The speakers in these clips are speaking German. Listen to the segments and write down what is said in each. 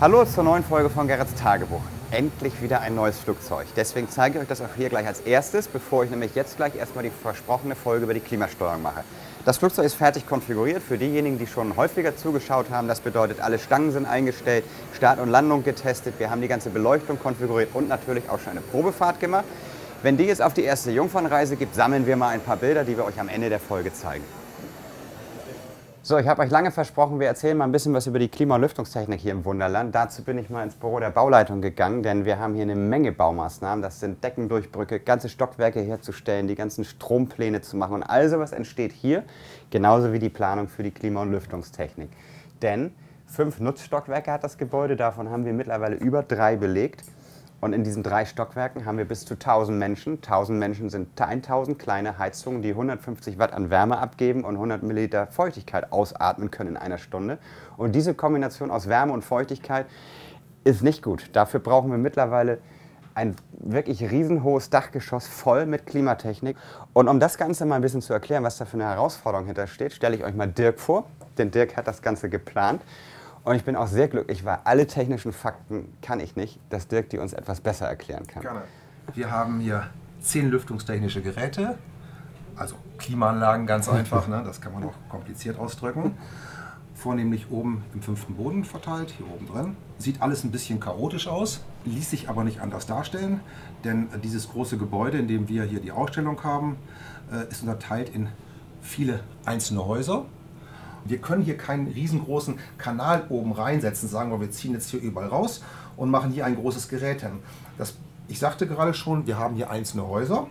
Hallo zur neuen Folge von Gerrits Tagebuch. Endlich wieder ein neues Flugzeug. Deswegen zeige ich euch das auch hier gleich als erstes, bevor ich nämlich jetzt gleich erstmal die versprochene Folge über die Klimasteuerung mache. Das Flugzeug ist fertig konfiguriert für diejenigen, die schon häufiger zugeschaut haben. Das bedeutet, alle Stangen sind eingestellt, Start und Landung getestet, wir haben die ganze Beleuchtung konfiguriert und natürlich auch schon eine Probefahrt gemacht. Wenn die jetzt auf die erste Jungfernreise gibt, sammeln wir mal ein paar Bilder, die wir euch am Ende der Folge zeigen. So, ich habe euch lange versprochen, wir erzählen mal ein bisschen was über die Klima- und Lüftungstechnik hier im Wunderland. Dazu bin ich mal ins Büro der Bauleitung gegangen, denn wir haben hier eine Menge Baumaßnahmen. Das sind Deckendurchbrücke, ganze Stockwerke herzustellen, die ganzen Strompläne zu machen und all sowas entsteht hier, genauso wie die Planung für die Klima- und Lüftungstechnik. Denn fünf Nutzstockwerke hat das Gebäude, davon haben wir mittlerweile über drei belegt. Und in diesen drei Stockwerken haben wir bis zu 1000 Menschen. 1000 Menschen sind 1000 kleine Heizungen, die 150 Watt an Wärme abgeben und 100 Milliliter Feuchtigkeit ausatmen können in einer Stunde. Und diese Kombination aus Wärme und Feuchtigkeit ist nicht gut. Dafür brauchen wir mittlerweile ein wirklich riesenhohes Dachgeschoss voll mit Klimatechnik. Und um das Ganze mal ein bisschen zu erklären, was da für eine Herausforderung hintersteht, stelle ich euch mal Dirk vor. Denn Dirk hat das Ganze geplant. Und ich bin auch sehr glücklich, weil alle technischen Fakten kann ich nicht, dass Dirk die uns etwas besser erklären kann. Gerne. Wir haben hier zehn lüftungstechnische Geräte, also Klimaanlagen ganz einfach, ne? das kann man auch kompliziert ausdrücken. Vornehmlich oben im fünften Boden verteilt, hier oben drin. Sieht alles ein bisschen chaotisch aus, ließ sich aber nicht anders darstellen, denn dieses große Gebäude, in dem wir hier die Ausstellung haben, äh, ist unterteilt in viele einzelne Häuser. Wir können hier keinen riesengroßen Kanal oben reinsetzen, sagen wir, wir ziehen jetzt hier überall raus und machen hier ein großes Gerät hin. Das, ich sagte gerade schon, wir haben hier einzelne Häuser.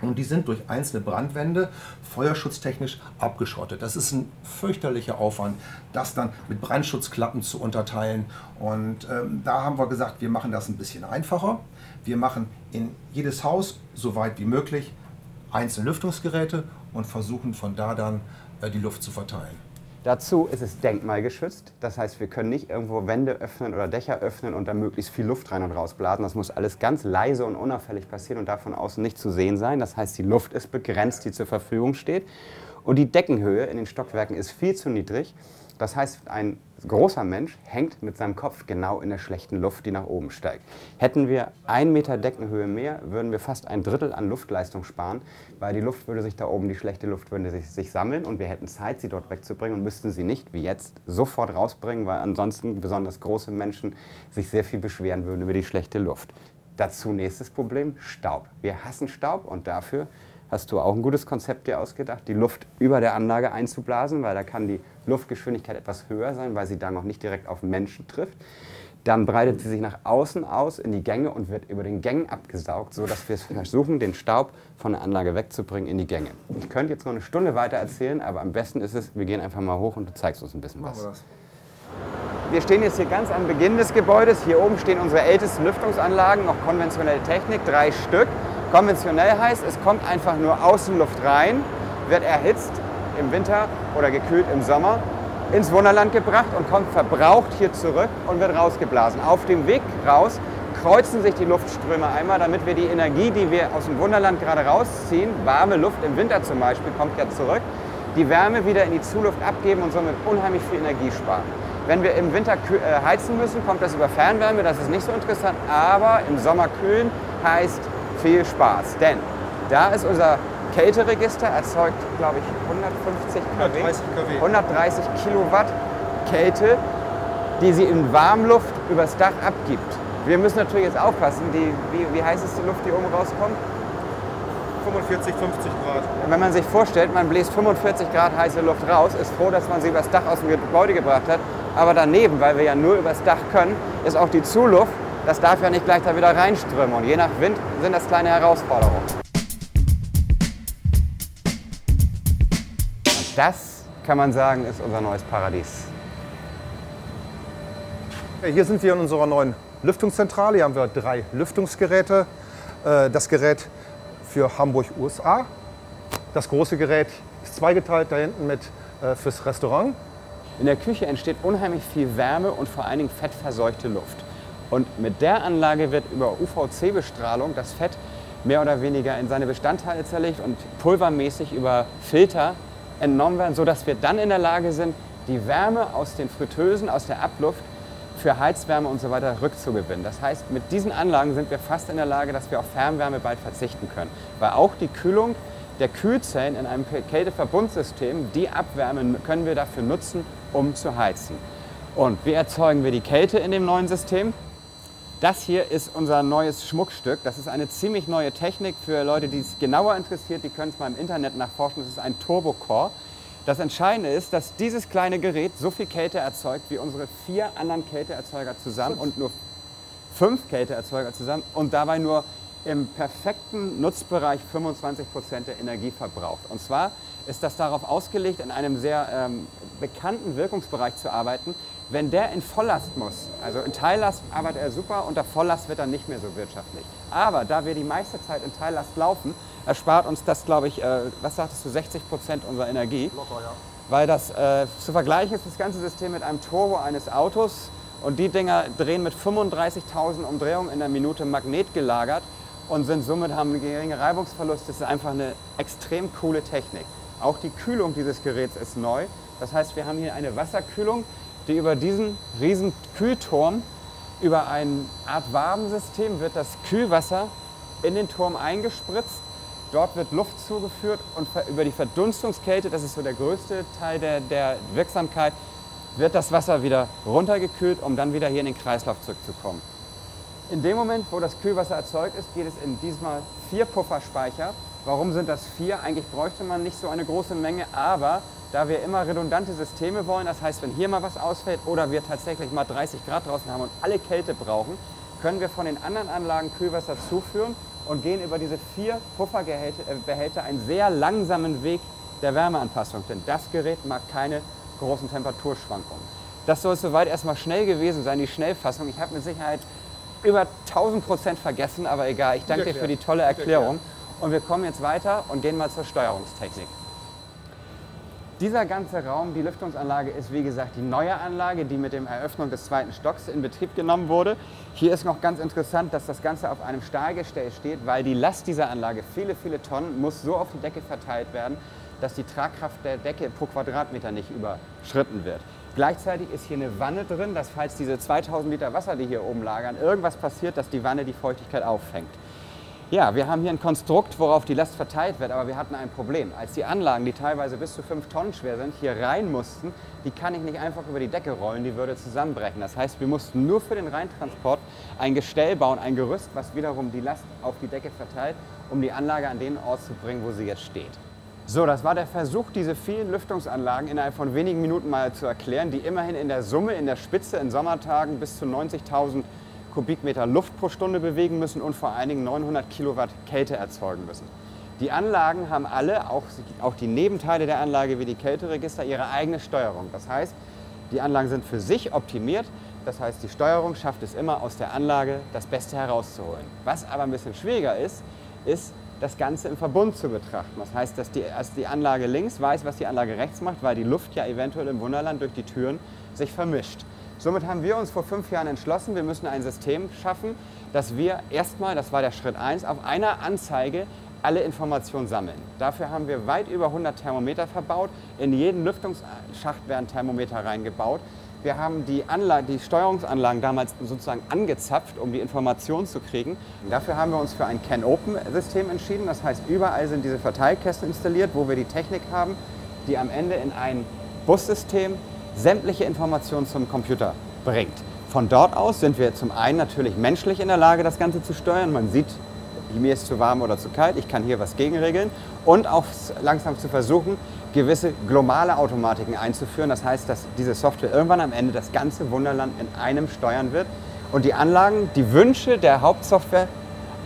Und die sind durch einzelne Brandwände feuerschutztechnisch abgeschottet. Das ist ein fürchterlicher Aufwand, das dann mit Brandschutzklappen zu unterteilen. Und ähm, da haben wir gesagt, wir machen das ein bisschen einfacher. Wir machen in jedes Haus, so weit wie möglich, einzelne Lüftungsgeräte und versuchen von da dann äh, die Luft zu verteilen. Dazu ist es denkmalgeschützt. Das heißt, wir können nicht irgendwo Wände öffnen oder Dächer öffnen und da möglichst viel Luft rein und raus blasen. Das muss alles ganz leise und unauffällig passieren und davon außen nicht zu sehen sein. Das heißt, die Luft ist begrenzt, die zur Verfügung steht. Und die Deckenhöhe in den Stockwerken ist viel zu niedrig. Das heißt, ein großer Mensch hängt mit seinem Kopf genau in der schlechten Luft, die nach oben steigt. Hätten wir ein Meter Deckenhöhe mehr, würden wir fast ein Drittel an Luftleistung sparen, weil die Luft würde sich da oben, die schlechte Luft würde sich, sich sammeln und wir hätten Zeit, sie dort wegzubringen und müssten sie nicht, wie jetzt, sofort rausbringen, weil ansonsten besonders große Menschen sich sehr viel beschweren würden über die schlechte Luft. Dazu nächstes Problem, Staub. Wir hassen Staub und dafür hast du auch ein gutes Konzept dir ausgedacht, die Luft über der Anlage einzublasen, weil da kann die Luftgeschwindigkeit etwas höher sein, weil sie da noch nicht direkt auf Menschen trifft. Dann breitet sie sich nach außen aus in die Gänge und wird über den Gängen abgesaugt, sodass wir versuchen, den Staub von der Anlage wegzubringen in die Gänge. Ich könnte jetzt noch eine Stunde weiter erzählen, aber am besten ist es, wir gehen einfach mal hoch und du zeigst uns ein bisschen was. Wir stehen jetzt hier ganz am Beginn des Gebäudes. Hier oben stehen unsere ältesten Lüftungsanlagen, noch konventionelle Technik, drei Stück. Konventionell heißt, es kommt einfach nur Außenluft rein, wird erhitzt im Winter oder gekühlt im Sommer ins Wunderland gebracht und kommt verbraucht hier zurück und wird rausgeblasen. Auf dem Weg raus kreuzen sich die Luftströme einmal, damit wir die Energie, die wir aus dem Wunderland gerade rausziehen, warme Luft im Winter zum Beispiel, kommt ja zurück, die Wärme wieder in die Zuluft abgeben und somit unheimlich viel Energie sparen. Wenn wir im Winter äh, heizen müssen, kommt das über Fernwärme, das ist nicht so interessant, aber im Sommer kühlen heißt viel Spaß. Denn da ist unser Kälteregister, erzeugt, glaube ich, 150 kW, 130 kW, 130 Kilowatt Kälte, die sie in Warmluft übers Dach abgibt. Wir müssen natürlich jetzt aufpassen, die, wie, wie heiß ist die Luft, die oben rauskommt? 45, 50 Grad. Wenn man sich vorstellt, man bläst 45 Grad heiße Luft raus, ist froh, dass man sie übers Dach aus dem Gebäude gebracht hat. Aber daneben, weil wir ja nur übers Dach können, ist auch die Zuluft das darf ja nicht gleich da wieder reinströmen. Und je nach Wind sind das kleine Herausforderungen. Und das, kann man sagen, ist unser neues Paradies. Hier sind wir in unserer neuen Lüftungszentrale. Hier haben wir drei Lüftungsgeräte. Äh, das Gerät für Hamburg, USA. Das große Gerät ist zweigeteilt, da hinten mit äh, fürs Restaurant. In der Küche entsteht unheimlich viel Wärme und vor allen Dingen fettverseuchte Luft. Und mit der Anlage wird über UVC-Bestrahlung das Fett mehr oder weniger in seine Bestandteile zerlegt und pulvermäßig über Filter entnommen werden, sodass wir dann in der Lage sind, die Wärme aus den Fritteusen, aus der Abluft für Heizwärme und so weiter rückzugewinnen. Das heißt, mit diesen Anlagen sind wir fast in der Lage, dass wir auf Fernwärme bald verzichten können. Weil auch die Kühlung der Kühlzellen in einem Kälteverbundsystem, die Abwärme können wir dafür nutzen, um zu heizen. Und wie erzeugen wir die Kälte in dem neuen System? Das hier ist unser neues Schmuckstück. Das ist eine ziemlich neue Technik für Leute, die es genauer interessiert. Die können es mal im Internet nachforschen. Das ist ein Turbocore. Das Entscheidende ist, dass dieses kleine Gerät so viel Kälte erzeugt wie unsere vier anderen Kälteerzeuger zusammen und nur fünf Kälteerzeuger zusammen und dabei nur im perfekten Nutzbereich 25 Prozent der Energie verbraucht. Und zwar ist das darauf ausgelegt, in einem sehr ähm, bekannten Wirkungsbereich zu arbeiten. Wenn der in Volllast muss, also in Teillast arbeitet er super, unter Volllast wird er nicht mehr so wirtschaftlich. Aber da wir die meiste Zeit in Teillast laufen, erspart uns das, glaube ich, äh, was sagtest du, 60 Prozent unserer Energie. Locker, ja. Weil das äh, zu vergleichen ist das ganze System mit einem Turbo eines Autos und die Dinger drehen mit 35.000 Umdrehungen in der Minute magnetgelagert und sind somit haben geringe Reibungsverluste. Das ist einfach eine extrem coole Technik. Auch die Kühlung dieses Geräts ist neu. Das heißt, wir haben hier eine Wasserkühlung, die über diesen riesen Kühlturm, über eine Art Wabensystem wird das Kühlwasser in den Turm eingespritzt. Dort wird Luft zugeführt und über die Verdunstungskälte, das ist so der größte Teil der, der Wirksamkeit, wird das Wasser wieder runtergekühlt, um dann wieder hier in den Kreislauf zurückzukommen. In dem Moment, wo das Kühlwasser erzeugt ist, geht es in diesmal vier Pufferspeicher. Warum sind das vier? Eigentlich bräuchte man nicht so eine große Menge, aber da wir immer redundante Systeme wollen, das heißt, wenn hier mal was ausfällt oder wir tatsächlich mal 30 Grad draußen haben und alle Kälte brauchen, können wir von den anderen Anlagen Kühlwasser zuführen und gehen über diese vier Pufferbehälter einen sehr langsamen Weg der Wärmeanpassung. Denn das Gerät mag keine großen Temperaturschwankungen. Das soll soweit erstmal schnell gewesen sein, die Schnellfassung. Ich habe mit Sicherheit über 1000 Prozent vergessen, aber egal. Ich danke dir für die tolle Erklärung. Und wir kommen jetzt weiter und gehen mal zur Steuerungstechnik. Dieser ganze Raum, die Lüftungsanlage, ist wie gesagt die neue Anlage, die mit der Eröffnung des zweiten Stocks in Betrieb genommen wurde. Hier ist noch ganz interessant, dass das Ganze auf einem Stahlgestell steht, weil die Last dieser Anlage, viele, viele Tonnen, muss so auf die Decke verteilt werden, dass die Tragkraft der Decke pro Quadratmeter nicht überschritten wird. Gleichzeitig ist hier eine Wanne drin, dass falls diese 2000 Liter Wasser, die hier oben lagern, irgendwas passiert, dass die Wanne die Feuchtigkeit auffängt. Ja, wir haben hier ein Konstrukt, worauf die Last verteilt wird, aber wir hatten ein Problem. Als die Anlagen, die teilweise bis zu 5 Tonnen schwer sind, hier rein mussten, die kann ich nicht einfach über die Decke rollen, die würde zusammenbrechen. Das heißt, wir mussten nur für den Reintransport ein Gestell bauen, ein Gerüst, was wiederum die Last auf die Decke verteilt, um die Anlage an den Ort zu bringen, wo sie jetzt steht. So, das war der Versuch, diese vielen Lüftungsanlagen innerhalb von wenigen Minuten mal zu erklären, die immerhin in der Summe, in der Spitze in Sommertagen bis zu 90.000 Kubikmeter Luft pro Stunde bewegen müssen und vor allen Dingen 900 Kilowatt Kälte erzeugen müssen. Die Anlagen haben alle, auch, auch die Nebenteile der Anlage wie die Kälteregister, ihre eigene Steuerung. Das heißt, die Anlagen sind für sich optimiert. Das heißt, die Steuerung schafft es immer aus der Anlage das Beste herauszuholen. Was aber ein bisschen schwieriger ist, ist das Ganze im Verbund zu betrachten. Das heißt, dass die, dass die Anlage links weiß, was die Anlage rechts macht, weil die Luft ja eventuell im Wunderland durch die Türen sich vermischt. Somit haben wir uns vor fünf Jahren entschlossen, wir müssen ein System schaffen, dass wir erstmal, das war der Schritt 1, auf einer Anzeige alle Informationen sammeln. Dafür haben wir weit über 100 Thermometer verbaut. In jeden Lüftungsschacht werden Thermometer reingebaut. Wir haben die, die Steuerungsanlagen damals sozusagen angezapft, um die Informationen zu kriegen. Dafür haben wir uns für ein Can-Open-System entschieden. Das heißt, überall sind diese Verteilkästen installiert, wo wir die Technik haben, die am Ende in ein Bussystem sämtliche Informationen zum Computer bringt. Von dort aus sind wir zum einen natürlich menschlich in der Lage, das Ganze zu steuern. Man sieht, mir ist zu warm oder zu kalt, ich kann hier was gegenregeln. Und auch langsam zu versuchen, gewisse globale Automatiken einzuführen. Das heißt, dass diese Software irgendwann am Ende das ganze Wunderland in einem steuern wird und die Anlagen die Wünsche der Hauptsoftware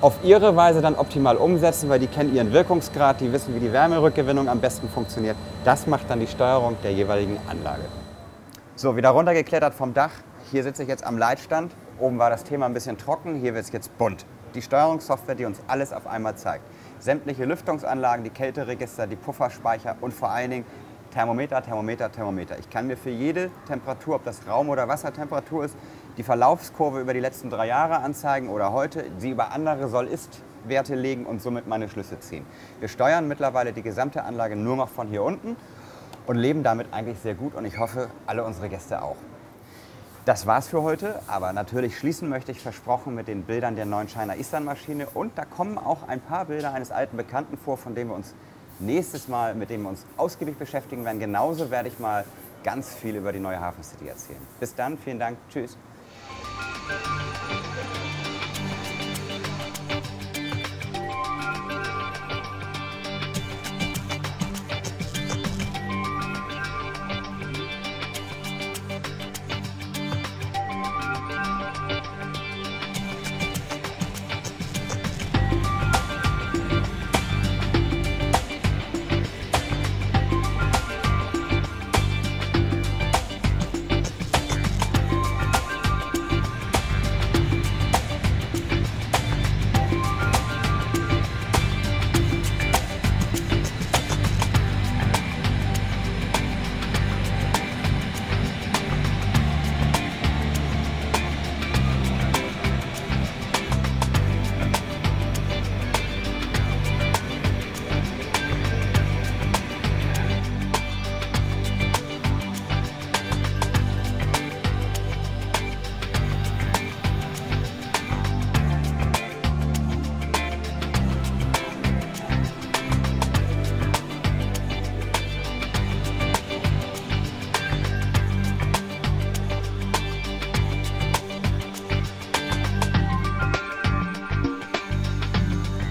auf ihre Weise dann optimal umsetzen, weil die kennen ihren Wirkungsgrad, die wissen, wie die Wärmerückgewinnung am besten funktioniert. Das macht dann die Steuerung der jeweiligen Anlage. So, wieder runtergeklettert vom Dach. Hier sitze ich jetzt am Leitstand. Oben war das Thema ein bisschen trocken, hier wird es jetzt bunt. Die Steuerungssoftware, die uns alles auf einmal zeigt. Sämtliche Lüftungsanlagen, die Kälteregister, die Pufferspeicher und vor allen Dingen Thermometer, Thermometer, Thermometer. Ich kann mir für jede Temperatur, ob das Raum- oder Wassertemperatur ist, die Verlaufskurve über die letzten drei Jahre anzeigen oder heute, sie über andere Soll-Ist-Werte legen und somit meine Schlüsse ziehen. Wir steuern mittlerweile die gesamte Anlage nur noch von hier unten und leben damit eigentlich sehr gut und ich hoffe, alle unsere Gäste auch. Das war's für heute, aber natürlich schließen möchte ich versprochen mit den Bildern der neuen China Eastern Maschine und da kommen auch ein paar Bilder eines alten Bekannten vor, von dem wir uns nächstes Mal, mit dem wir uns ausgiebig beschäftigen werden. Genauso werde ich mal ganz viel über die neue Hafen City erzählen. Bis dann, vielen Dank, tschüss.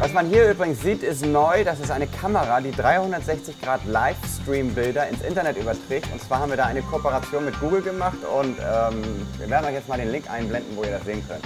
Was man hier übrigens sieht, ist neu. Das ist eine Kamera, die 360 Grad Livestream-Bilder ins Internet überträgt. Und zwar haben wir da eine Kooperation mit Google gemacht und ähm, wir werden euch jetzt mal den Link einblenden, wo ihr das sehen könnt.